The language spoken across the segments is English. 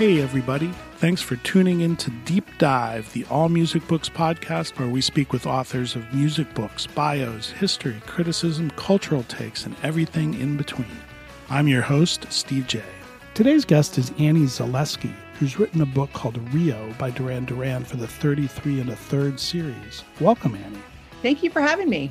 Hey, everybody. Thanks for tuning in to Deep Dive, the All Music Books podcast, where we speak with authors of music books, bios, history, criticism, cultural takes, and everything in between. I'm your host, Steve J. Today's guest is Annie Zaleski, who's written a book called Rio by Duran Duran for the 33 and a third series. Welcome, Annie. Thank you for having me.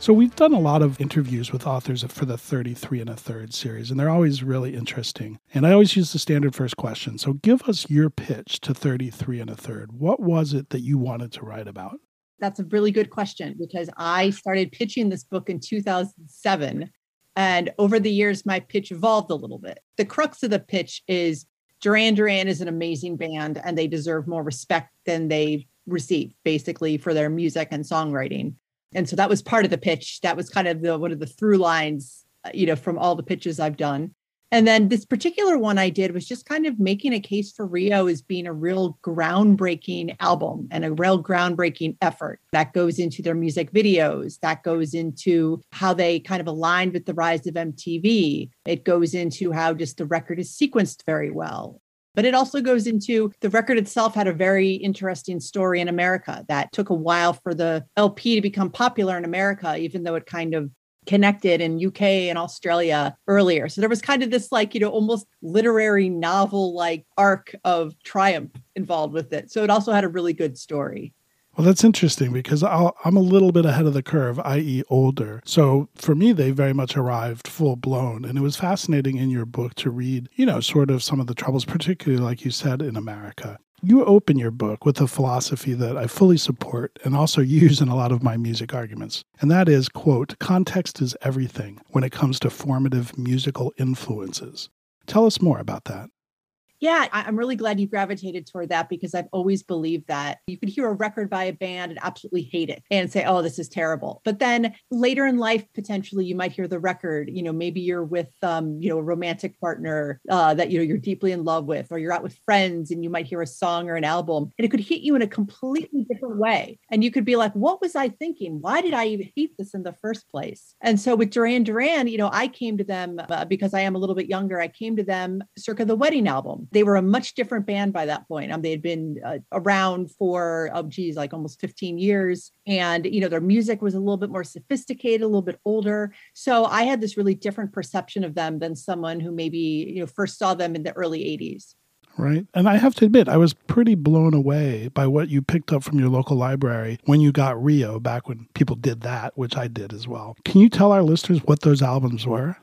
So we've done a lot of interviews with authors for the 33 and a third series, and they're always really interesting. And I always use the standard first question. So give us your pitch to 33 and a third. What was it that you wanted to write about? That's a really good question because I started pitching this book in 2007. And over the years, my pitch evolved a little bit. The crux of the pitch is Duran Duran is an amazing band and they deserve more respect than they receive, basically, for their music and songwriting. And so that was part of the pitch. That was kind of the one of the through lines, uh, you know, from all the pitches I've done. And then this particular one I did was just kind of making a case for Rio as being a real groundbreaking album and a real groundbreaking effort that goes into their music videos, that goes into how they kind of aligned with the rise of MTV. It goes into how just the record is sequenced very well. But it also goes into the record itself had a very interesting story in America that took a while for the LP to become popular in America, even though it kind of connected in UK and Australia earlier. So there was kind of this like, you know, almost literary novel like arc of triumph involved with it. So it also had a really good story. Well, that's interesting because i am a little bit ahead of the curve, i.e., older. So for me, they very much arrived full blown. And it was fascinating in your book to read, you know, sort of some of the troubles, particularly, like you said, in America. You open your book with a philosophy that I fully support and also use in a lot of my music arguments. And that is, quote, context is everything when it comes to formative musical influences. Tell us more about that. Yeah, I'm really glad you gravitated toward that because I've always believed that you could hear a record by a band and absolutely hate it and say, oh, this is terrible. But then later in life, potentially you might hear the record, you know, maybe you're with, um, you know, a romantic partner uh, that, you know, you're deeply in love with, or you're out with friends and you might hear a song or an album and it could hit you in a completely different way. And you could be like, what was I thinking? Why did I even hate this in the first place? And so with Duran Duran, you know, I came to them uh, because I am a little bit younger. I came to them circa the wedding album they were a much different band by that point. Um, they had been uh, around for, oh, geez, like almost 15 years. And, you know, their music was a little bit more sophisticated, a little bit older. So I had this really different perception of them than someone who maybe, you know, first saw them in the early 80s. Right. And I have to admit, I was pretty blown away by what you picked up from your local library when you got Rio back when people did that, which I did as well. Can you tell our listeners what those albums were?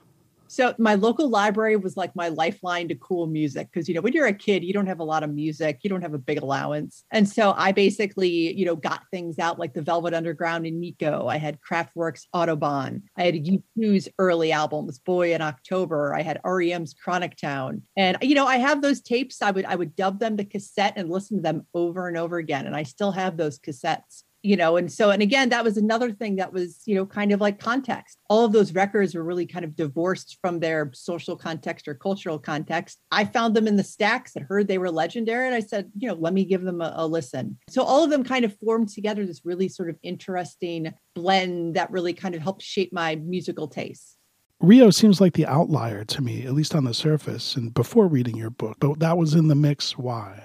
So my local library was like my lifeline to cool music because you know when you're a kid you don't have a lot of music, you don't have a big allowance. And so I basically, you know, got things out like the Velvet Underground and Nico. I had Kraftwerk's Autobahn. I had U2's early albums, Boy in October. I had REM's Chronic Town. And you know, I have those tapes. I would I would dub them to cassette and listen to them over and over again and I still have those cassettes you know and so and again that was another thing that was you know kind of like context all of those records were really kind of divorced from their social context or cultural context i found them in the stacks and heard they were legendary and i said you know let me give them a, a listen so all of them kind of formed together this really sort of interesting blend that really kind of helped shape my musical taste Rio seems like the outlier to me, at least on the surface, and before reading your book, but that was in the mix. Why?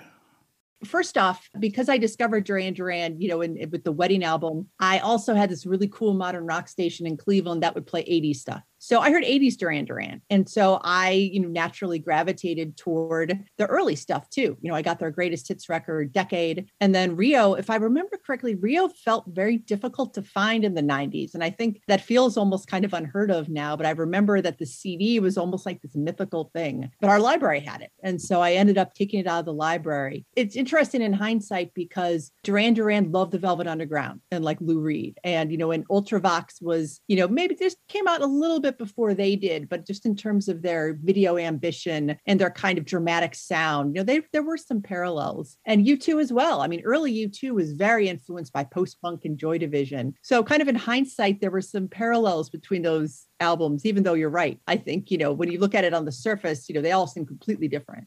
First off, because I discovered Duran Duran, you know, in, with the wedding album, I also had this really cool modern rock station in Cleveland that would play 80s stuff. So I heard 80s Duran Duran. And so I, you know, naturally gravitated toward the early stuff too. You know, I got their greatest hits record, Decade. And then Rio, if I remember correctly, Rio felt very difficult to find in the 90s. And I think that feels almost kind of unheard of now. But I remember that the CD was almost like this mythical thing, but our library had it. And so I ended up taking it out of the library. It's interesting in hindsight because Duran Duran loved the Velvet Underground and like Lou Reed. And, you know, and Ultravox was, you know, maybe this came out a little bit before they did, but just in terms of their video ambition and their kind of dramatic sound, you know, they, there were some parallels. And U2 as well. I mean, early U2 was very influenced by post punk and Joy Division. So, kind of in hindsight, there were some parallels between those albums, even though you're right. I think, you know, when you look at it on the surface, you know, they all seem completely different.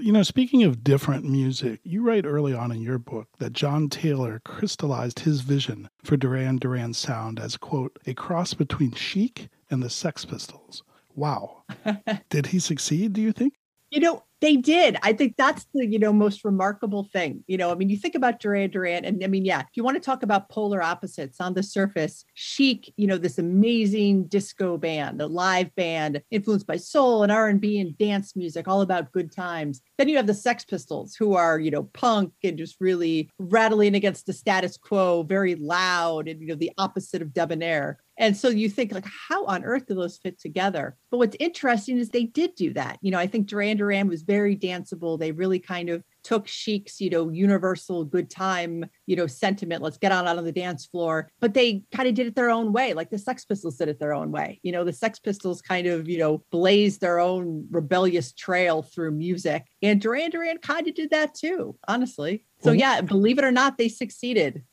You know, speaking of different music, you write early on in your book that John Taylor crystallized his vision for Duran Duran's sound as, quote, a cross between Chic and the Sex Pistols. Wow. Did he succeed, do you think? You know, they did. I think that's the, you know, most remarkable thing. You know, I mean, you think about Duran Duran, and I mean, yeah, if you want to talk about polar opposites on the surface, Chic, you know, this amazing disco band, the live band influenced by soul and R&B and dance music, all about good times. Then you have the Sex Pistols, who are, you know, punk and just really rattling against the status quo, very loud and, you know, the opposite of debonair. And so you think like, how on earth do those fit together? But what's interesting is they did do that. You know, I think Duran Duran was very danceable. They really kind of took Chic's, you know, universal good time, you know, sentiment. Let's get on out on the dance floor. But they kind of did it their own way, like the Sex Pistols did it their own way. You know, the Sex Pistols kind of, you know, blazed their own rebellious trail through music. And Duran Duran kind of did that too, honestly. So yeah, believe it or not, they succeeded.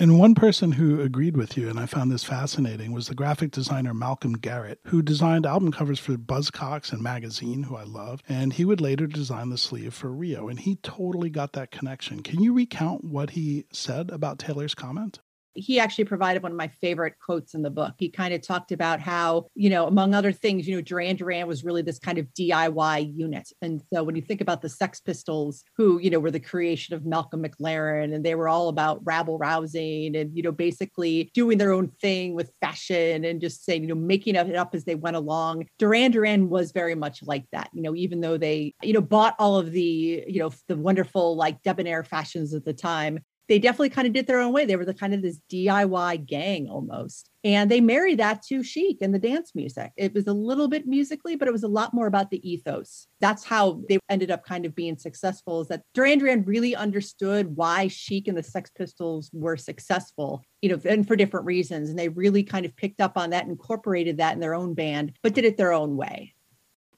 And one person who agreed with you, and I found this fascinating, was the graphic designer Malcolm Garrett, who designed album covers for Buzzcocks and Magazine, who I love. And he would later design the sleeve for Rio. And he totally got that connection. Can you recount what he said about Taylor's comment? He actually provided one of my favorite quotes in the book. He kind of talked about how, you know, among other things, you know, Duran Duran was really this kind of DIY unit. And so when you think about the Sex Pistols, who, you know, were the creation of Malcolm McLaren and they were all about rabble rousing and, you know, basically doing their own thing with fashion and just saying, you know, making it up as they went along. Duran Duran was very much like that, you know, even though they, you know, bought all of the, you know, the wonderful like debonair fashions at the time, they definitely kind of did their own way. They were the kind of this DIY gang almost. And they married that to chic and the dance music. It was a little bit musically, but it was a lot more about the ethos. That's how they ended up kind of being successful. Is that Duran Duran really understood why Chic and the Sex Pistols were successful, you know, and for different reasons. And they really kind of picked up on that, incorporated that in their own band, but did it their own way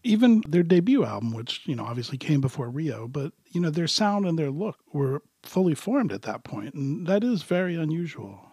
even their debut album, which, you know, obviously came before Rio, but, you know, their sound and their look were fully formed at that point, and that is very unusual.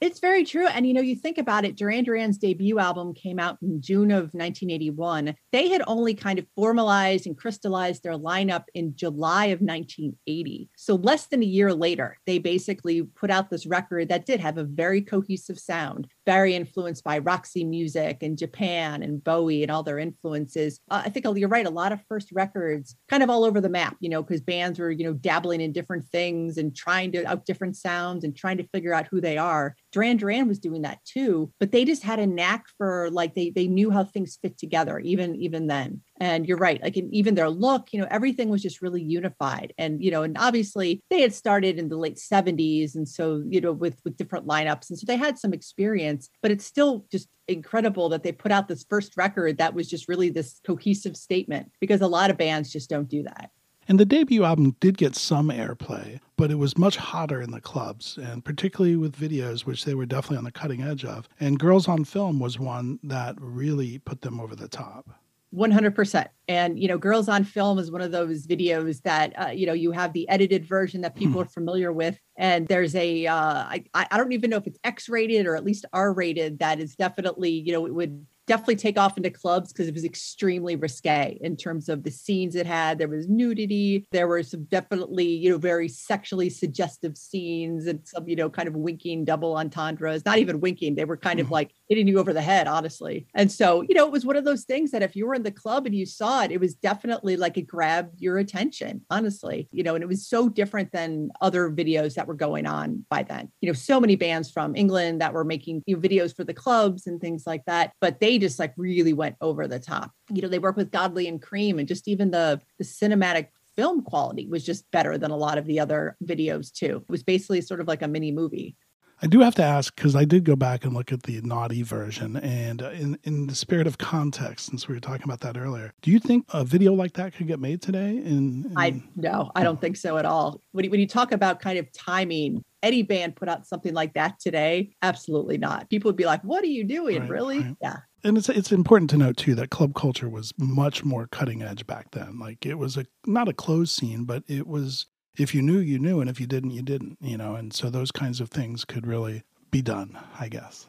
It's very true. And you know, you think about it, Duran Duran's debut album came out in June of 1981. They had only kind of formalized and crystallized their lineup in July of 1980. So less than a year later, they basically put out this record that did have a very cohesive sound, very influenced by Roxy music and Japan and Bowie and all their influences. Uh, I think you're right, a lot of first records kind of all over the map, you know, because bands were, you know, dabbling in different things and trying to out different sounds and trying to figure out who they are. Duran Duran was doing that too, but they just had a knack for like they they knew how things fit together even even then. And you're right, like even their look, you know, everything was just really unified. And you know, and obviously they had started in the late 70s, and so you know with with different lineups, and so they had some experience. But it's still just incredible that they put out this first record that was just really this cohesive statement because a lot of bands just don't do that. And the debut album did get some airplay, but it was much hotter in the clubs, and particularly with videos, which they were definitely on the cutting edge of. And Girls on Film was one that really put them over the top. 100% and you know girls on film is one of those videos that uh, you know you have the edited version that people hmm. are familiar with and there's a uh, I, I don't even know if it's x rated or at least r rated that is definitely you know it would definitely take off into clubs because it was extremely risque in terms of the scenes it had. There was nudity. There were some definitely, you know, very sexually suggestive scenes and some, you know, kind of winking double entendres, not even winking. They were kind of mm-hmm. like hitting you over the head, honestly. And so, you know, it was one of those things that if you were in the club and you saw it, it was definitely like it grabbed your attention, honestly, you know, and it was so different than other videos that were going on by then. You know, so many bands from England that were making you know, videos for the clubs and things like that, but they just like really went over the top. You know, they work with Godley and Creme, and just even the the cinematic film quality was just better than a lot of the other videos too. It was basically sort of like a mini movie. I do have to ask because I did go back and look at the naughty version, and uh, in in the spirit of context, since we were talking about that earlier, do you think a video like that could get made today? In, in... I no, I don't think so at all. When you, when you talk about kind of timing, any band put out something like that today, absolutely not. People would be like, "What are you doing? Right, really?" Right. Yeah. And it's it's important to note too that club culture was much more cutting edge back then. Like it was a not a closed scene, but it was if you knew, you knew, and if you didn't, you didn't, you know, and so those kinds of things could really be done, I guess.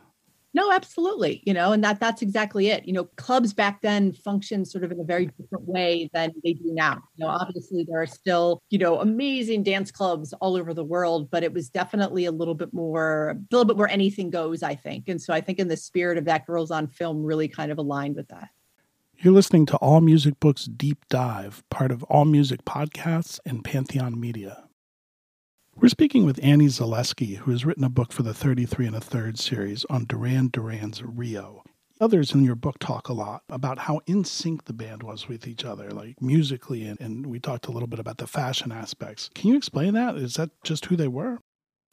No, absolutely. You know, and that that's exactly it. You know, clubs back then functioned sort of in a very different way than they do now. You know, obviously there are still, you know, amazing dance clubs all over the world, but it was definitely a little bit more a little bit more anything goes, I think. And so I think in the spirit of that girls on film really kind of aligned with that. You're listening to All Music Books Deep Dive, part of All Music Podcasts and Pantheon Media. We're speaking with Annie Zaleski, who has written a book for the 33 and a third series on Duran Duran's Rio. Others in your book talk a lot about how in sync the band was with each other, like musically, and, and we talked a little bit about the fashion aspects. Can you explain that? Is that just who they were?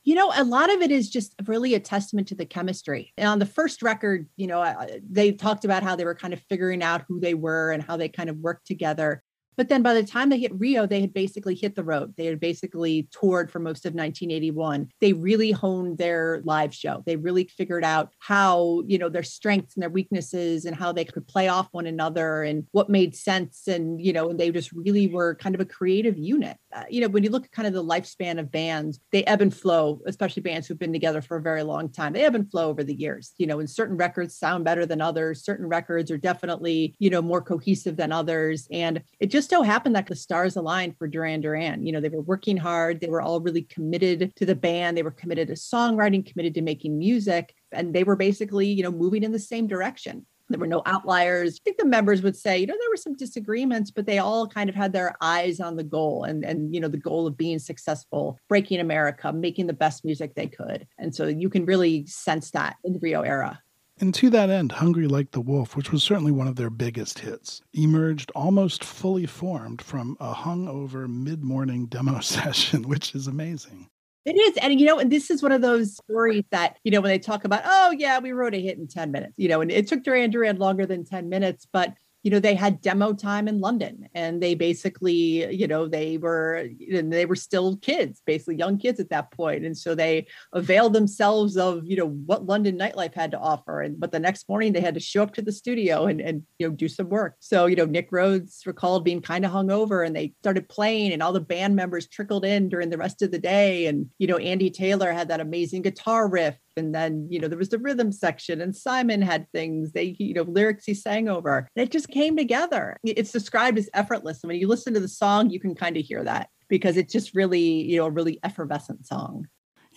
You know, a lot of it is just really a testament to the chemistry. And on the first record, you know, they talked about how they were kind of figuring out who they were and how they kind of worked together. But then by the time they hit Rio, they had basically hit the road. They had basically toured for most of 1981. They really honed their live show. They really figured out how, you know, their strengths and their weaknesses and how they could play off one another and what made sense. And, you know, they just really were kind of a creative unit. Uh, you know, when you look at kind of the lifespan of bands, they ebb and flow, especially bands who've been together for a very long time. They ebb and flow over the years. You know, and certain records sound better than others. Certain records are definitely, you know, more cohesive than others. And it just so happened that the stars aligned for Duran Duran. You know, they were working hard. They were all really committed to the band. They were committed to songwriting, committed to making music, and they were basically, you know, moving in the same direction. There were no outliers. I think the members would say, you know, there were some disagreements, but they all kind of had their eyes on the goal and and you know the goal of being successful, breaking America, making the best music they could. And so you can really sense that in the Rio era. And to that end, Hungry Like the Wolf, which was certainly one of their biggest hits, emerged almost fully formed from a hungover mid morning demo session, which is amazing. It is. And, you know, and this is one of those stories that, you know, when they talk about, oh, yeah, we wrote a hit in 10 minutes, you know, and it took Duran Duran longer than 10 minutes, but you know they had demo time in london and they basically you know they were and they were still kids basically young kids at that point. And so they availed themselves of you know what london nightlife had to offer. And but the next morning they had to show up to the studio and and you know do some work. So you know nick rhodes recalled being kind of hungover and they started playing and all the band members trickled in during the rest of the day. And you know andy taylor had that amazing guitar riff and then you know there was the rhythm section and simon had things they you know lyrics he sang over and it just came together. It's described as effortless and when you listen to the song you can kind of hear that because it's just really you know a really effervescent song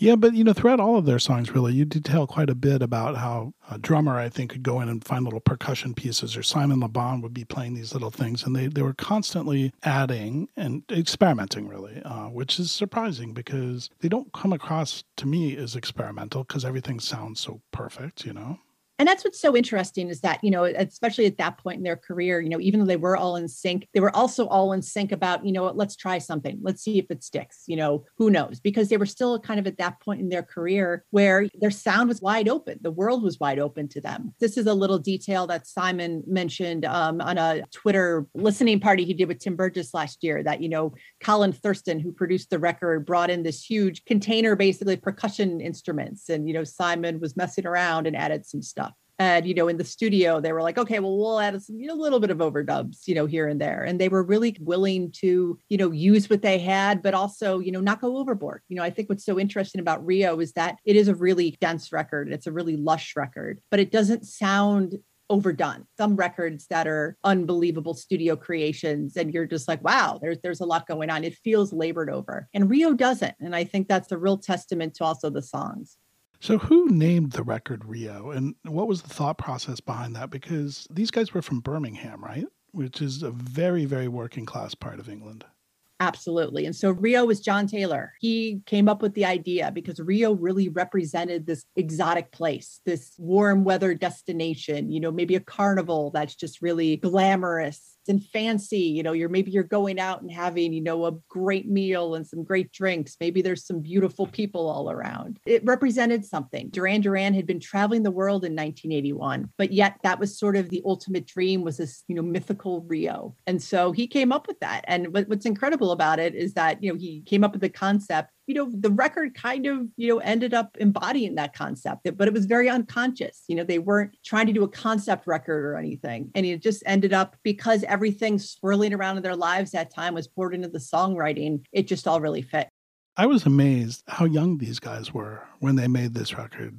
yeah, but you know, throughout all of their songs, really, you detail quite a bit about how a drummer, I think, could go in and find little percussion pieces, or Simon Le Bon would be playing these little things, and they, they were constantly adding and experimenting, really, uh, which is surprising because they don't come across to me as experimental because everything sounds so perfect, you know and that's what's so interesting is that you know especially at that point in their career you know even though they were all in sync they were also all in sync about you know what let's try something. Let's see if it sticks you know who knows? Because they were still kind of at that point in their career where their sound was wide open. The world was wide open to them. This is a little detail that simon mentioned um, on a twitter listening party he did with tim burgess last year that you know colin thurston who produced the record brought in this huge container basically percussion instruments. And you know simon was messing around and added some stuff and you know in the studio they were like okay well we'll add you know, a little bit of overdubs you know here and there and they were really willing to you know use what they had but also you know not go overboard you know i think what's so interesting about rio is that it is a really dense record it's a really lush record but it doesn't sound overdone. Some records that are unbelievable studio creations and you're just like, wow, there's there's a lot going on. It feels labored over. And Rio doesn't. And I think that's a real testament to also the songs. So, who named the record Rio, and what was the thought process behind that? Because these guys were from Birmingham, right? Which is a very, very working class part of England. Absolutely. And so Rio was John Taylor. He came up with the idea because Rio really represented this exotic place, this warm weather destination, you know, maybe a carnival that's just really glamorous and fancy you know you're maybe you're going out and having you know a great meal and some great drinks. Maybe there's some beautiful people all around. It represented something. Duran duran had been traveling the world in 1981 but yet that was sort of the ultimate dream was this you know mythical rio. And so he came up with that. And what's incredible about it is that you know he came up with the concept you know, the record kind of, you know, ended up embodying that concept, but it was very unconscious. You know, they weren't trying to do a concept record or anything. And it just ended up because everything swirling around in their lives that time was poured into the songwriting, it just all really fit. I was amazed how young these guys were when they made this record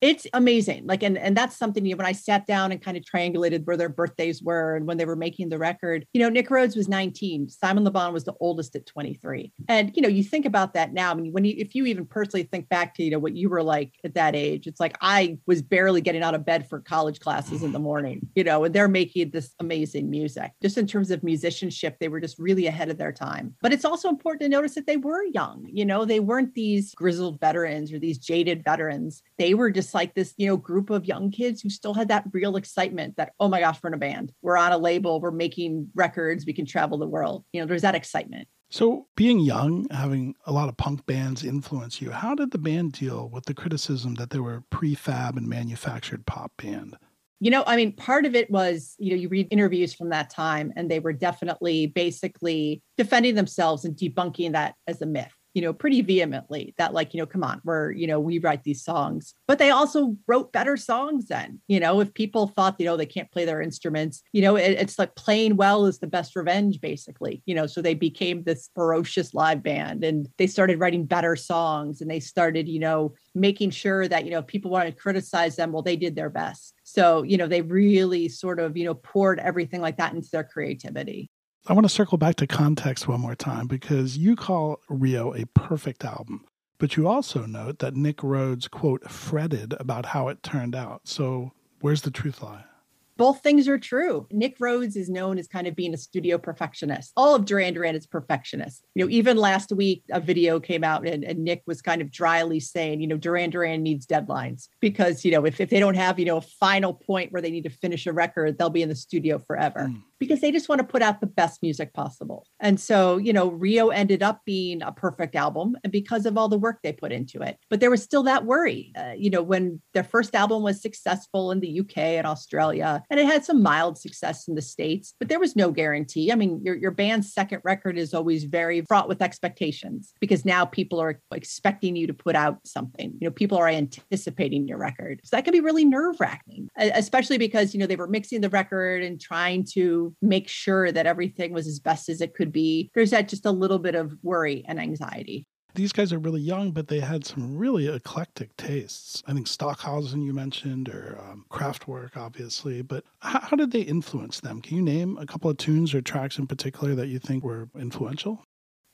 it's amazing like and and that's something you know, when i sat down and kind of triangulated where their birthdays were and when they were making the record you know nick rhodes was 19 simon le bon was the oldest at 23 and you know you think about that now i mean when you if you even personally think back to you know what you were like at that age it's like i was barely getting out of bed for college classes in the morning you know and they're making this amazing music just in terms of musicianship they were just really ahead of their time. But it's also important to notice that they were young you know they weren't these grizzled veterans or these jaded veterans. They were just like this, you know, group of young kids who still had that real excitement that, oh my gosh, we're in a band, we're on a label, we're making records, we can travel the world. You know, there's that excitement. So, being young, having a lot of punk bands influence you, how did the band deal with the criticism that they were prefab and manufactured pop band? You know, I mean, part of it was, you know, you read interviews from that time, and they were definitely basically defending themselves and debunking that as a myth you know, pretty vehemently that, like, you know, come on, we're, you know, we write these songs. But they also wrote better songs then. You know, if people thought, you know, they can't play their instruments, you know, it, it's like playing well is the best revenge, basically. You know, so they became this ferocious live band and they started writing better songs and they started, you know, making sure that, you know, people wanted to criticize them, well, they did their best. So, you know, they really sort of, you know, poured everything like that into their creativity. I want to circle back to context one more time because you call Rio a perfect album, but you also note that Nick Rhodes, quote, fretted about how it turned out. So where's the truth lie? both things are true. Nick Rhodes is known as kind of being a studio perfectionist. All of Duran Duran is perfectionist. You know, even last week, a video came out and, and Nick was kind of dryly saying, you know, Duran Duran needs deadlines because, you know, if, if they don't have, you know, a final point where they need to finish a record, they'll be in the studio forever. Mm because they just want to put out the best music possible. And so, you know, Rio ended up being a perfect album because of all the work they put into it. But there was still that worry, uh, you know, when their first album was successful in the UK and Australia, and it had some mild success in the States, but there was no guarantee. I mean, your, your band's second record is always very fraught with expectations because now people are expecting you to put out something. You know, people are anticipating your record. So that can be really nerve wracking, especially because, you know, they were mixing the record and trying to make sure that everything was as best as it could be. There's that just a little bit of worry and anxiety. These guys are really young, but they had some really eclectic tastes. I think Stockhausen, you mentioned, or um, Kraftwerk, obviously. But how, how did they influence them? Can you name a couple of tunes or tracks in particular that you think were influential?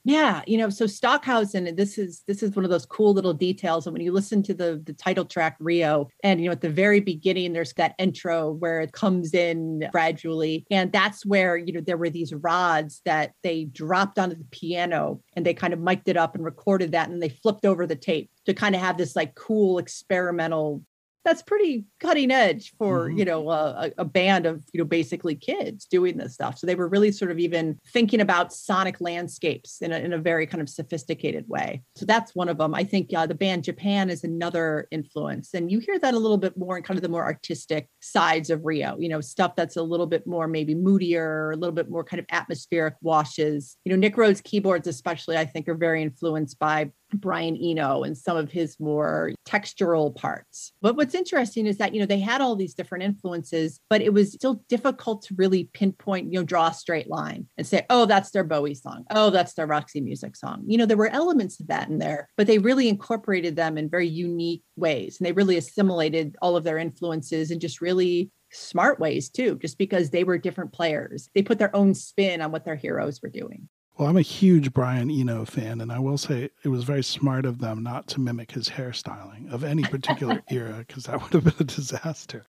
Yeah, you know, so Stockhausen, this is this is one of those cool little details. And when you listen to the the title track Rio, and you know, at the very beginning, there's that intro where it comes in gradually, and that's where you know there were these rods that they dropped onto the piano, and they kind of mic'd it up and recorded that, and they flipped over the tape to kind of have this like cool experimental that's pretty cutting edge for mm-hmm. you know a, a, band of you know basically kids doing this stuff. So they were really sort of even thinking about sonic landscapes in a, in a very kind of sophisticated way. So that's one of them. I think uh, the band japan is another influence. And you hear that a little bit more in kind of the more artistic sides of rio you know stuff that's a little bit more maybe moodier a little bit more kind of atmospheric washes. You know nick rhodes keyboards especially i think are very influenced by Brian Eno and some of his more textural parts. But what's interesting is that, you know, they had all these different influences, but it was still difficult to really pinpoint, you know, draw a straight line and say, oh, that's their Bowie song. Oh, that's their Roxy Music song. You know, there were elements of that in there, but they really incorporated them in very unique ways. And they really assimilated all of their influences and just really smart ways too, just because they were different players. They put their own spin on what their heroes were doing. Well, I'm a huge Brian Eno fan, and I will say it was very smart of them not to mimic his hairstyling of any particular era, because that would have been a disaster.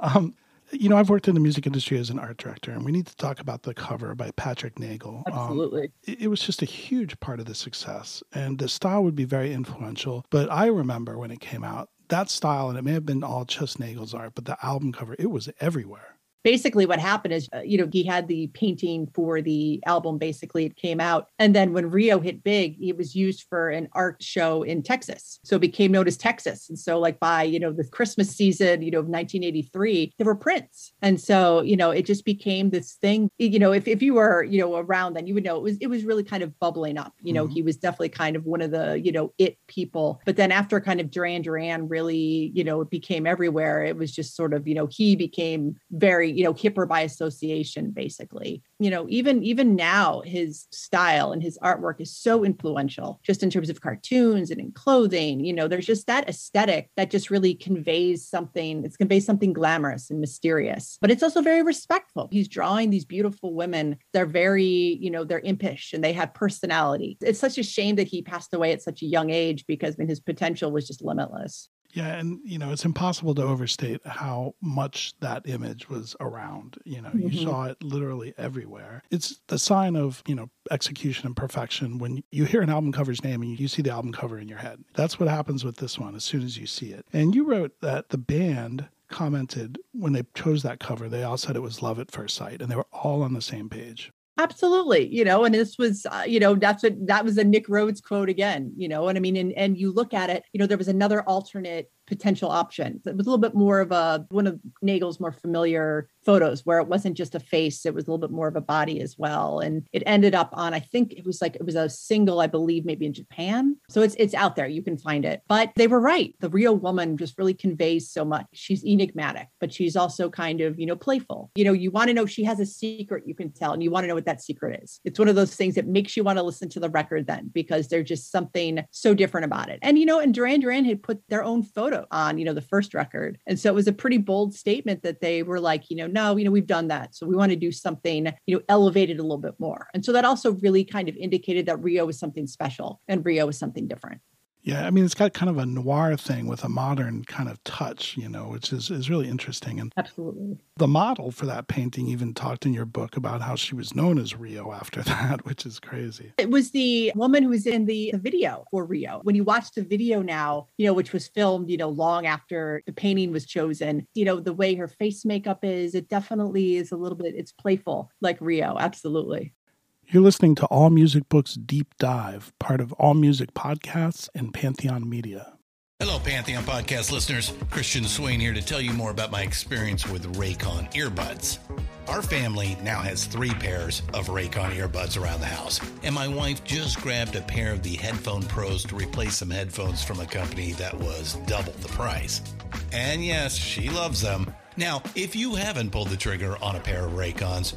Um, you know, I've worked in the music industry as an art director, and we need to talk about the cover by Patrick Nagel. Um, Absolutely. Um, it, it, was just a huge part of the success, and the style would be very influential. But I remember when it came out, that style, and it may have been all just Nagel's art, but the album cover, it was everywhere basically what happened is uh, you know he had the painting for the album basically it came out. And then when rio hit big it was used for an art show in texas. So it became known as texas. And so like by you know the christmas season you know of 1983 there were prints. And so you know it just became this thing. You know if, if you were you know around then you would know it was it was really kind of bubbling up. You know mm-hmm. he was definitely kind of one of the you know it people. But then after kind of duran duran really you know it became everywhere it was just sort of you know he became very you know hipper by association basically. You know even even now his style and his artwork is so influential just in terms of cartoons and in clothing. You know there's just that aesthetic that just really conveys something it's conveys something glamorous and mysterious. But it's also very respectful. He's drawing these beautiful women. They're very you know they're impish and they have personality. It's such a shame that he passed away at such a young age because I mean his potential was just limitless yeah, and you know, it's impossible to overstate how much that image was around. You know, mm-hmm. you saw it literally everywhere. It's the sign of, you know, execution and perfection when you hear an album cover's name and you see the album cover in your head. That's what happens with this one as soon as you see it. And you wrote that the band commented when they chose that cover, they all said it was love at first sight and they were all on the same page. Absolutely, you know, and this was, uh, you know, that's what that was a Nick Rhodes quote again, you know, and I mean, and and you look at it, you know, there was another alternate potential option. It was a little bit more of a one of Nagel's more familiar photos where it wasn't just a face, it was a little bit more of a body as well. And it ended up on, I think it was like it was a single, I believe, maybe in Japan. So it's it's out there. You can find it. But they were right. The real woman just really conveys so much. She's enigmatic, but she's also kind of, you know, playful. You know, you want to know she has a secret you can tell, and you want to know what that secret is. It's one of those things that makes you want to listen to the record then because there's just something so different about it. And you know, and Duran Duran had put their own photo on, you know, the first record. And so it was a pretty bold statement that they were like, you know, no, you know, we've done that. So we want to do something, you know, elevated a little bit more. And so that also really kind of indicated that Rio was something special and Rio was something different. Yeah, I mean, it's got kind of a noir thing with a modern kind of touch, you know, which is, is really interesting. And absolutely, the model for that painting even talked in your book about how she was known as Rio after that, which is crazy. It was the woman who was in the, the video for Rio. When you watch the video now, you know, which was filmed, you know, long after the painting was chosen, you know, the way her face makeup is, it definitely is a little bit, it's playful like Rio. Absolutely. You're listening to All Music Books Deep Dive, part of All Music Podcasts and Pantheon Media. Hello, Pantheon Podcast listeners. Christian Swain here to tell you more about my experience with Raycon earbuds. Our family now has three pairs of Raycon earbuds around the house, and my wife just grabbed a pair of the Headphone Pros to replace some headphones from a company that was double the price. And yes, she loves them. Now, if you haven't pulled the trigger on a pair of Raycons,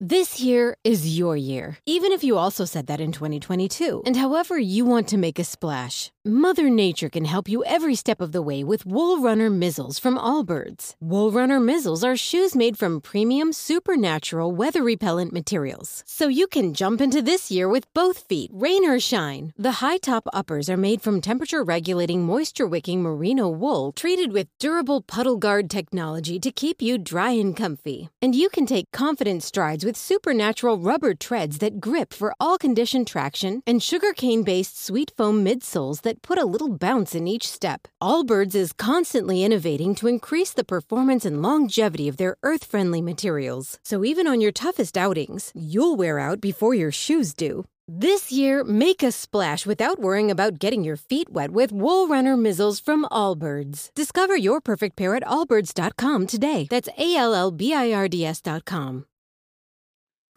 This year is your year, even if you also said that in 2022. And however you want to make a splash, Mother Nature can help you every step of the way with Wool Runner Mizzles from Allbirds. Wool Runner Mizzles are shoes made from premium, supernatural, weather repellent materials. So you can jump into this year with both feet, rain or shine. The high top uppers are made from temperature regulating, moisture wicking merino wool treated with durable puddle guard technology to keep you dry and comfy. And you can take confident strides with supernatural rubber treads that grip for all condition traction and sugarcane based sweet foam midsoles that put a little bounce in each step. Allbirds is constantly innovating to increase the performance and longevity of their earth friendly materials. So even on your toughest outings, you'll wear out before your shoes do. This year, make a splash without worrying about getting your feet wet with Wool Runner Mizzles from Allbirds. Discover your perfect pair at allbirds.com today. That's A L L B I R D S.com.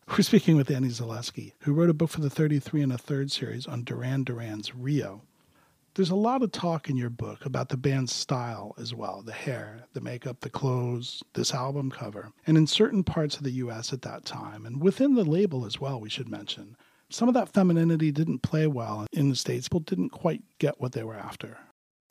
We're speaking with Annie Zaleski, who wrote a book for the 33 and a third series on Duran Duran's Rio. There's a lot of talk in your book about the band's style as well the hair, the makeup, the clothes, this album cover. And in certain parts of the US at that time, and within the label as well, we should mention, some of that femininity didn't play well in the States. People didn't quite get what they were after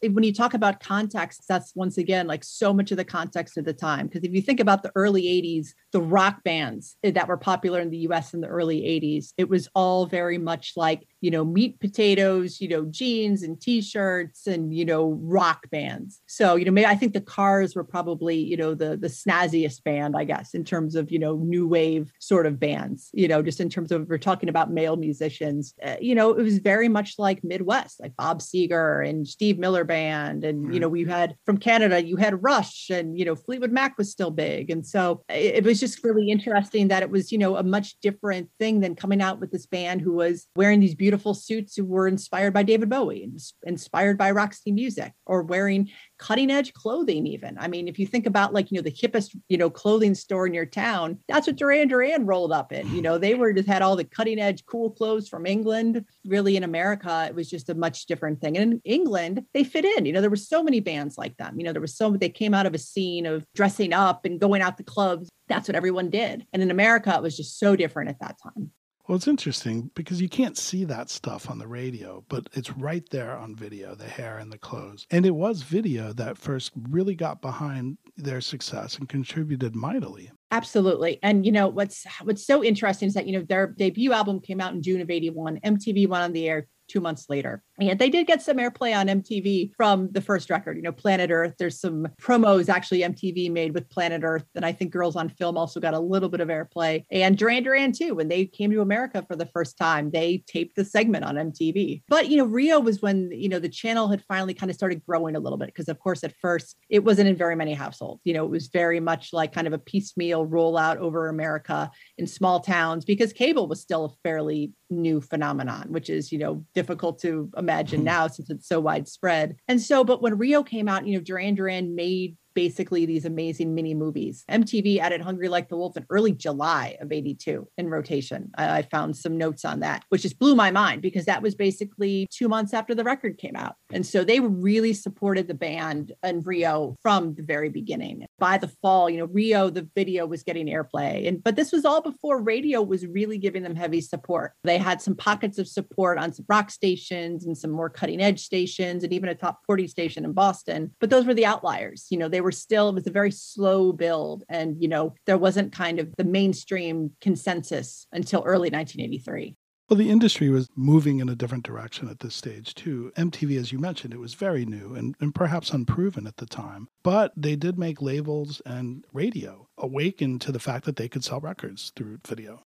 when you talk about context, that's once again like so much of the context of the time. Because if you think about the early 80s, the rock bands that were popular in the US in the early 80s, it was all very much like you know, meat potatoes, you know, jeans and t-shirts and, you know, rock bands. So, you know, maybe I think the Cars were probably, you know, the the snazziest band, I guess, in terms of, you know, new wave sort of bands, you know, just in terms of we're talking about male musicians. Uh, you know, it was very much like Midwest, like Bob Seger and Steve Miller Band. And, mm-hmm. you know, we had from Canada, you had Rush and, you know, Fleetwood Mac was still big. And so it, it was just really interesting that it was, you know, a much different thing than coming out with this band who was wearing these beautiful beautiful suits who were inspired by David Bowie, inspired by Roxy Music, or wearing cutting edge clothing, even. I mean, if you think about like, you know, the hippest, you know, clothing store in your town, that's what Duran Duran rolled up in. You know, they were just had all the cutting edge cool clothes from England. Really, in America, it was just a much different thing. And in England, they fit in. You know, there were so many bands like them. You know, there was so they came out of a scene of dressing up and going out to clubs. That's what everyone did. And in America, it was just so different at that time. Well, it's interesting because you can't see that stuff on the radio, but it's right there on video the hair and the clothes. And it was video that first really got behind their success and contributed mightily. Absolutely. And you know what's what's so interesting is that you know their debut album came out in June of 81. MTV went on the air two months later. And they did get some airplay on MTV from the first record, you know, Planet Earth. There's some promos actually MTV made with Planet Earth. And I think Girls on Film also got a little bit of airplay. And Duran Duran too, when they came to America for the first time, they taped the segment on MTV. But, you know, Rio was when, you know, the channel had finally kind of started growing a little bit. Because, of course, at first it wasn't in very many households. You know, it was very much like kind of a piecemeal rollout over America in small towns because cable was still a fairly new phenomenon, which is, you know, difficult to imagine hmm. now since it's so widespread. And so, but when Rio came out, you know, Duran Duran made basically these amazing mini movies. MTV added Hungry Like the Wolf in early July of 82 in rotation. I, I, found some notes on that, which just blew my mind because that was basically two months after the record came out. And so they really supported the band and Rio from the very beginning. By the fall, you know, Rio, the video was getting airplay. And but this was all before radio was really giving them heavy support. They had some pockets of support on some rock stations and some more cutting edge stations and even a top 40 station in Boston. But those were the outliers. You know, they were were still, it was a very slow build. And, you know, there wasn't kind of the mainstream consensus until early 1983. Well, the industry was moving in a different direction at this stage, too. MTV, as you mentioned, it was very new and, and perhaps unproven at the time. But they did make labels and radio awaken to the fact that they could sell records through video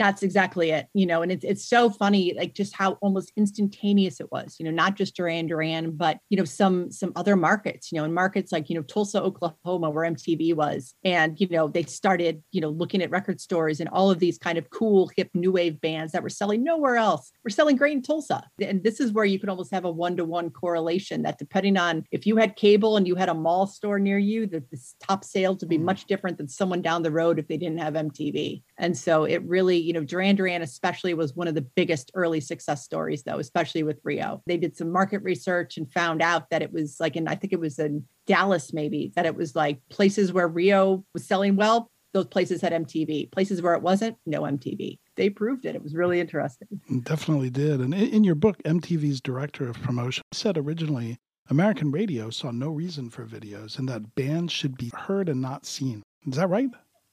that's exactly it you know and it's it's so funny like just how almost instantaneous it was you know not just Duran Duran but you know some some other markets you know in markets like you know Tulsa Oklahoma where MTV was and you know they started you know looking at record stores and all of these kind of cool hip new wave bands that were selling nowhere else were selling great in Tulsa and this is where you can almost have a one to one correlation that depending on if you had cable and you had a mall store near you that the top sales would be mm. much different than someone down the road if they didn't have MTV and so it really you know, Duran Duran especially was one of the biggest early success stories, though, especially with Rio. They did some market research and found out that it was like, in I think it was in Dallas, maybe, that it was like places where Rio was selling well, those places had MTV. Places where it wasn't, no MTV they proved it. It was really interesting. Definitely did. And in your book, MTV's director of promotion said originally American radio saw no reason for videos and that bands should be heard and not seen. Is that right?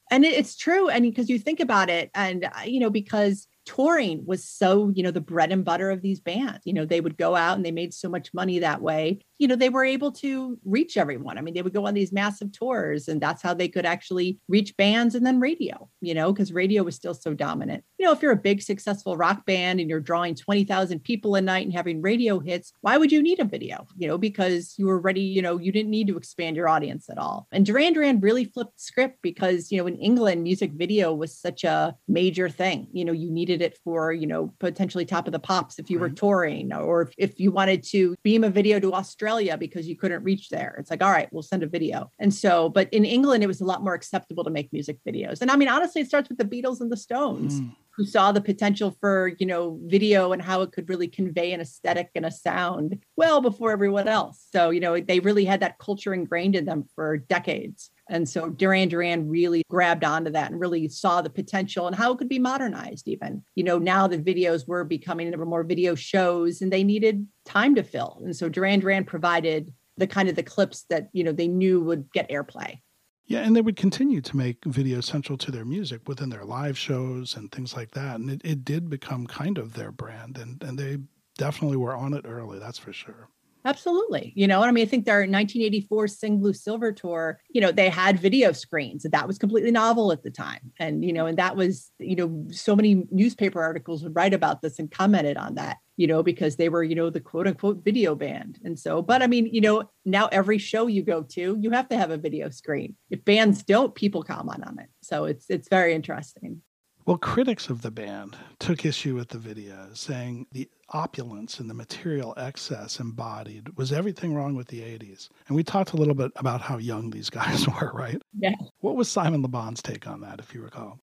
And it's true. And because you think about it, and, uh, you know, because touring was so, you know, the bread and butter of these bands. You know, they would go out and they made so much money that way. You know, they were able to reach everyone. I mean, they would go on these massive tours, and that's how they could actually reach bands and then radio, you know, because radio was still so dominant. You know, if you're a big successful rock band and you're drawing 20,000 people a night and having radio hits, why would you need a video? You know, because you were ready, you know, you didn't need to expand your audience at all. And Duran Duran really flipped script because, you know, in England, music video was such a major thing. You know, you needed it for, you know, potentially top of the pops if you were touring or if, if you wanted to beam a video to Australia because you couldn't reach there. It's like, all right, we'll send a video. And so, but in England, it was a lot more acceptable to make music videos. And I mean, honestly, it starts with the Beatles and the Stones. Mm who saw the potential for you know video and how it could really convey an aesthetic and a sound well before everyone else so you know they really had that culture ingrained in them for decades and so Duran Duran really grabbed onto that and really saw the potential and how it could be modernized, even. You know, now the videos were becoming ever more video shows and they needed time to fill. And so Duran Duran provided the kind of the clips that, you know, they knew would get airplay. Yeah, and they would continue to make video central to their music within their live shows and things like that. And it, it did become kind of their brand and, and they definitely were on it early, that's for sure. Absolutely. You know, I mean, I think their 1984 Sing Blue Silver tour, you know, they had video screens and that was completely novel at the time. And, you know, and that was, you know, so many newspaper articles would write about this and commented on that, you know, because they were, you know, the quote unquote video band. And so, but I mean, you know, now every show you go to, you have to have a video screen. If bands don't, people comment on it. So it's, it's very interesting. Well, critics of the band took issue with the video, saying the opulence and the material excess embodied was everything wrong with the 80s. And we talked a little bit about how young these guys were, right? Yeah. What was Simon Le Bon's take on that, if you recall?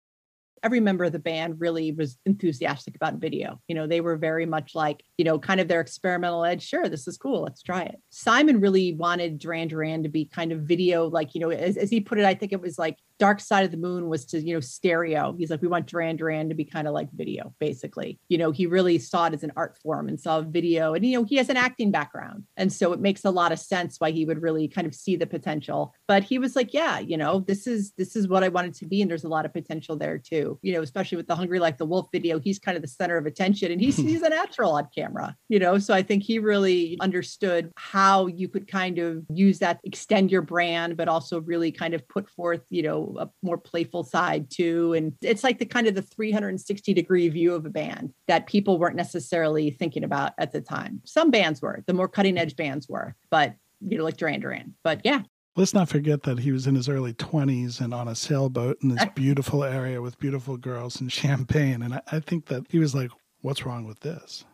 every member of the band really was enthusiastic about video. You know, they were very much like, you know, kind of their experimental edge. Sure, this is cool. Let's try it. Simon really wanted Duran Duran to be kind of video, like, you know, as, as he put it, I think it was like Dark Side of the Moon was to, you know, stereo. He's like, we want Duran Duran to be kind of like video, basically. You know, he really saw it as an art form and saw video. And, you know, he has an acting background. And so it makes a lot of sense why he would really kind of see the potential. But he was like, yeah, you know, this is this is what I wanted to be. And there's a lot of potential there too you know, especially with the Hungry Like the Wolf video, he's kind of the center of attention and he's he's a natural on camera, you know. So I think he really understood how you could kind of use that, extend your brand, but also really kind of put forth, you know, a more playful side too. And it's like the kind of the 360 degree view of a band that people weren't necessarily thinking about at the time. Some bands were, the more cutting edge bands were, but you know, like Duran Duran. But yeah, Let's not forget that he was in his early 20s and on a sailboat in this beautiful area with beautiful girls and champagne. And I, I think that he was like, what's wrong with this?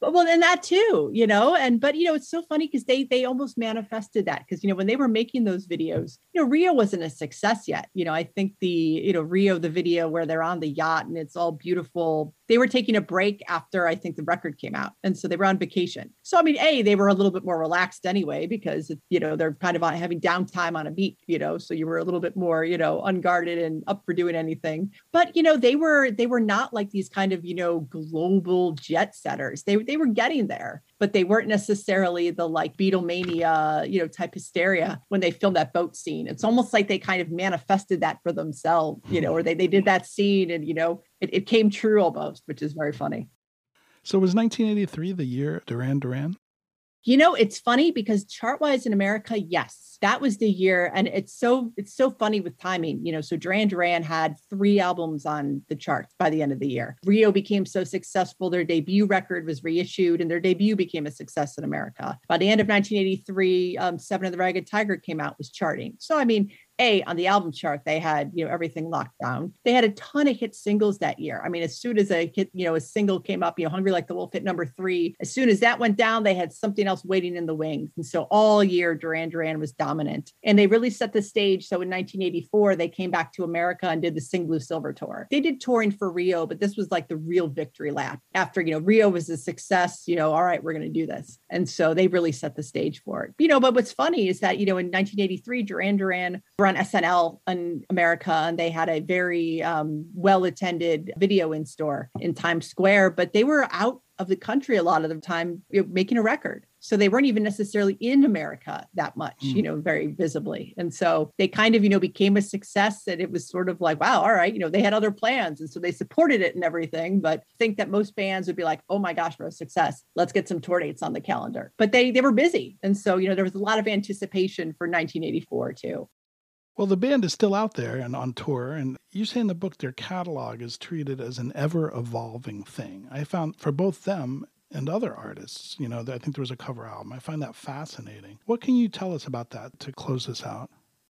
Well and that too you know and but you know it's so funny because they they almost manifested that because you know when they were making those videos you know rio wasn't a success yet you know i think the you know rio the video where they're on the yacht and it's all beautiful they were taking a break after I think the record came out. And so they were on vacation. So, I mean, A, they were a little bit more relaxed anyway, because, you know, they're kind of on, having downtime on a beat, you know, so you were a little bit more, you know, unguarded and up for doing anything. But, you know, they were, they were not like these kind of, you know, global jet setters. They, they were getting there but they weren't necessarily the like Beatlemania, you know, type hysteria when they filmed that boat scene. It's almost like they kind of manifested that for themselves, you know, or they, they did that scene and, you know, it, it came true almost, which is very funny. So was 1983 the year Duran Duran? You know, it's funny because chart-wise in America, yes, that was the year, and it's so it's so funny with timing. You know, so Duran Duran had three albums on the charts by the end of the year. Rio became so successful, their debut record was reissued, and their debut became a success in America. By the end of 1983, um, Seven and the Ragged Tiger came out, was charting. So I mean, a on the album chart they had you know everything locked down. They had a ton of hit singles that year. I mean as soon as a hit you know a single came up you know hungry like the wolf hit number three. As soon as that went down they had something else waiting in the wings. And so all year duran duran was dominant. And they really set the stage. So in 1984 they came back to america and did the sing blue silver tour. They did touring for rio but this was like the real victory lap after you know rio was a success you know all right we're going to do this. And so they really set the stage for it. You know but what's funny is that you know in 1983 duran duran were on SNL in America, and they had a very um, well attended video in store in Times Square, but they were out of the country a lot of the time you know, making a record. So they weren't even necessarily in America that much, mm. you know, very visibly. And so they kind of, you know, became a success and it was sort of like, wow, all right, you know, they had other plans. And so they supported it and everything. But I think that most bands would be like, oh my gosh, we're a success. Let's get some tour dates on the calendar. But they they were busy. And so, you know, there was a lot of anticipation for 1984 too. Well, the band is still out there and on tour, and you say in the book their catalog is treated as an ever evolving thing. I found for both them and other artists, you know, I think there was a cover album. I find that fascinating. What can you tell us about that to close this out?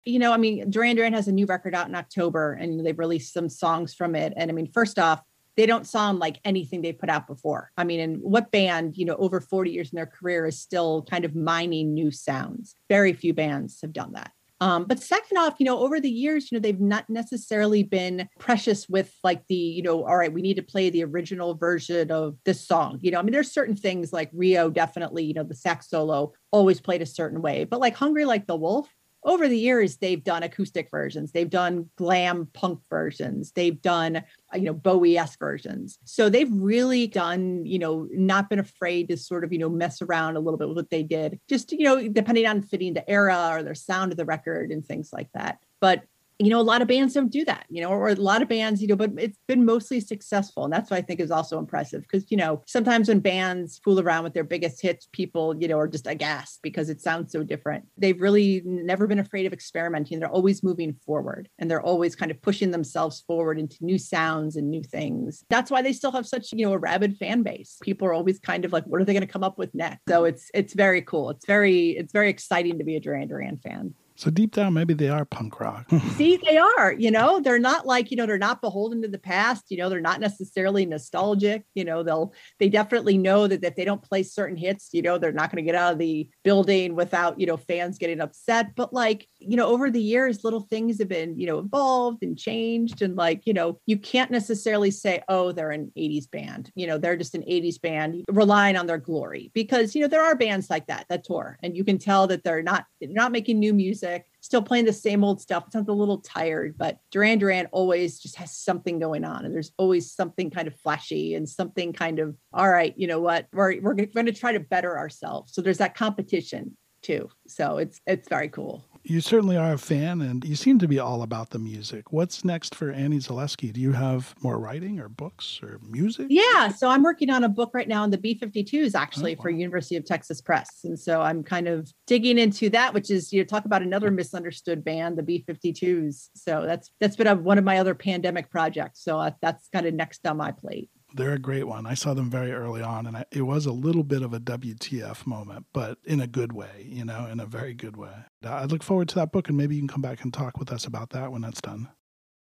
You know, I mean, Duran Duran has a new record out in October, and they've released some songs from it. And I mean, first off, they don't sound like anything they put out before. I mean, and what band, you know, over 40 years in their career is still kind of mining new sounds? Very few bands have done that. Um, but second off, you know, over the years, you know, they've not necessarily been precious with like the, you know, all right, we need to play the original version of this song. You know, I mean, there's certain things like Rio definitely, you know, the sax solo always played a certain way, but like Hungry Like the Wolf, over the years they've done acoustic versions they've done glam punk versions they've done you know bowie-esque versions. So they've really done you know not been afraid to sort of you know mess around a little bit with what they did just you know depending on fitting the era or their sound of the record and things like that. But you know, a lot of bands don't do that, you know, or a lot of bands, you know, but it's been mostly successful. And that's what I think is also impressive because, you know, sometimes when bands fool around with their biggest hits, people, you know, are just aghast because it sounds so different. They've really never been afraid of experimenting. They're always moving forward and they're always kind of pushing themselves forward into new sounds and new things. That's why they still have such, you know, a rabid fan base. People are always kind of like, what are they going to come up with next? So it's, it's very cool. It's very, it's very exciting to be a Duran Duran fan. So deep down, maybe they are punk rock. See, they are, you know, they're not like, you know, they're not beholden to the past, you know, they're not necessarily nostalgic, you know, they'll, they definitely know that if they don't play certain hits, you know, they're not going to get out of the building without, you know, fans getting upset. But like, you know, over the years, little things have been, you know, evolved and changed. And like, you know, you can't necessarily say, oh, they're an 80s band, you know, they're just an 80s band relying on their glory because, you know, there are bands like that that tour and you can tell that they're not, they're not making new music music, still playing the same old stuff. It sounds a little tired, but Duran Duran always just has something going on. And there's always something kind of flashy and something kind of, all right, you know what, we're, we're going to try to better ourselves. So there's that competition too. So it's it's very cool you certainly are a fan and you seem to be all about the music. What's next for Annie Zaleski? Do you have more writing or books or music? Yeah. So I'm working on a book right now on the B 52s actually oh, wow. for University of Texas Press. And so I'm kind of digging into that, which is, you know, talk about another misunderstood band, the B 52s. So that's, that's been a, one of my other pandemic projects. So uh, that's kind of next on my plate. They're a great one. I saw them very early on, and I, it was a little bit of a WTF moment, but in a good way, you know, in a very good way. I look forward to that book, and maybe you can come back and talk with us about that when that's done.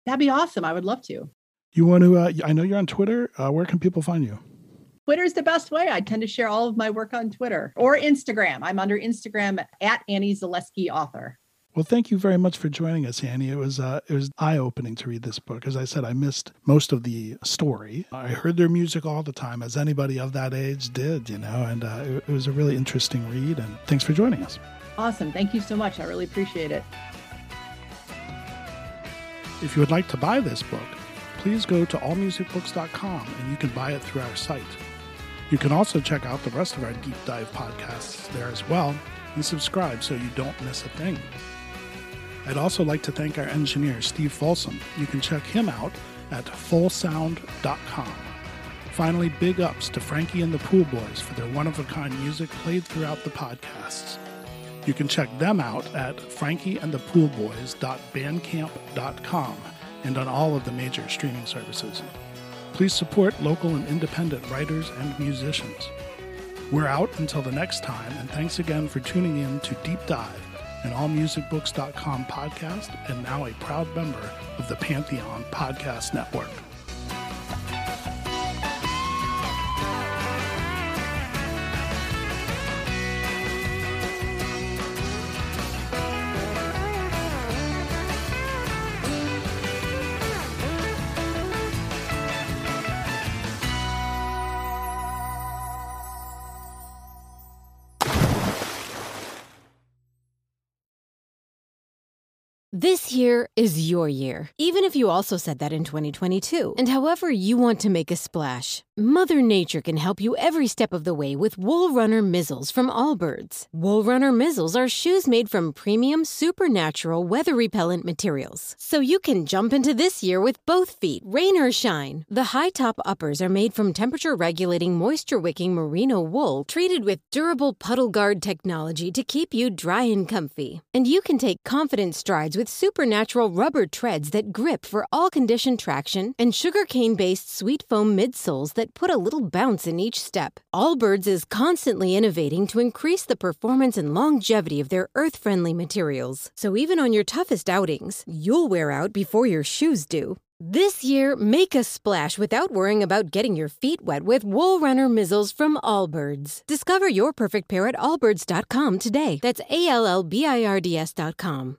That'd be awesome. I would love to. You want to? Uh, I know you're on Twitter. Uh, where can people find you? Twitter is the best way. I tend to share all of my work on Twitter or Instagram. I'm under Instagram at Annie Zaleski Author. Well, thank you very much for joining us, Annie. It was uh, it was eye opening to read this book. As I said, I missed most of the story. I heard their music all the time, as anybody of that age did, you know, and uh, it, it was a really interesting read. And thanks for joining us. Awesome. Thank you so much. I really appreciate it. If you would like to buy this book, please go to allmusicbooks.com and you can buy it through our site. You can also check out the rest of our deep dive podcasts there as well and subscribe so you don't miss a thing. I'd also like to thank our engineer, Steve Folsom. You can check him out at fullsound.com. Finally, big ups to Frankie and the Pool Boys for their one of a kind music played throughout the podcasts. You can check them out at frankieandthepoolboys.bandcamp.com and on all of the major streaming services. Please support local and independent writers and musicians. We're out until the next time, and thanks again for tuning in to Deep Dive an allmusicbooks.com podcast, and now a proud member of the Pantheon Podcast Network. This year is your year, even if you also said that in 2022. And however you want to make a splash, Mother Nature can help you every step of the way with Wool Runner Mizzles from Allbirds. Wool Runner Mizzles are shoes made from premium, supernatural, weather repellent materials. So you can jump into this year with both feet, rain or shine. The high top uppers are made from temperature regulating, moisture wicking merino wool treated with durable puddle guard technology to keep you dry and comfy. And you can take confident strides with supernatural rubber treads that grip for all condition traction and sugarcane based sweet foam midsoles that put a little bounce in each step. Allbirds is constantly innovating to increase the performance and longevity of their earth friendly materials. So even on your toughest outings, you'll wear out before your shoes do. This year, make a splash without worrying about getting your feet wet with Wool Runner Mizzles from Allbirds. Discover your perfect pair at allbirds.com today. That's A L L B I R D S.com.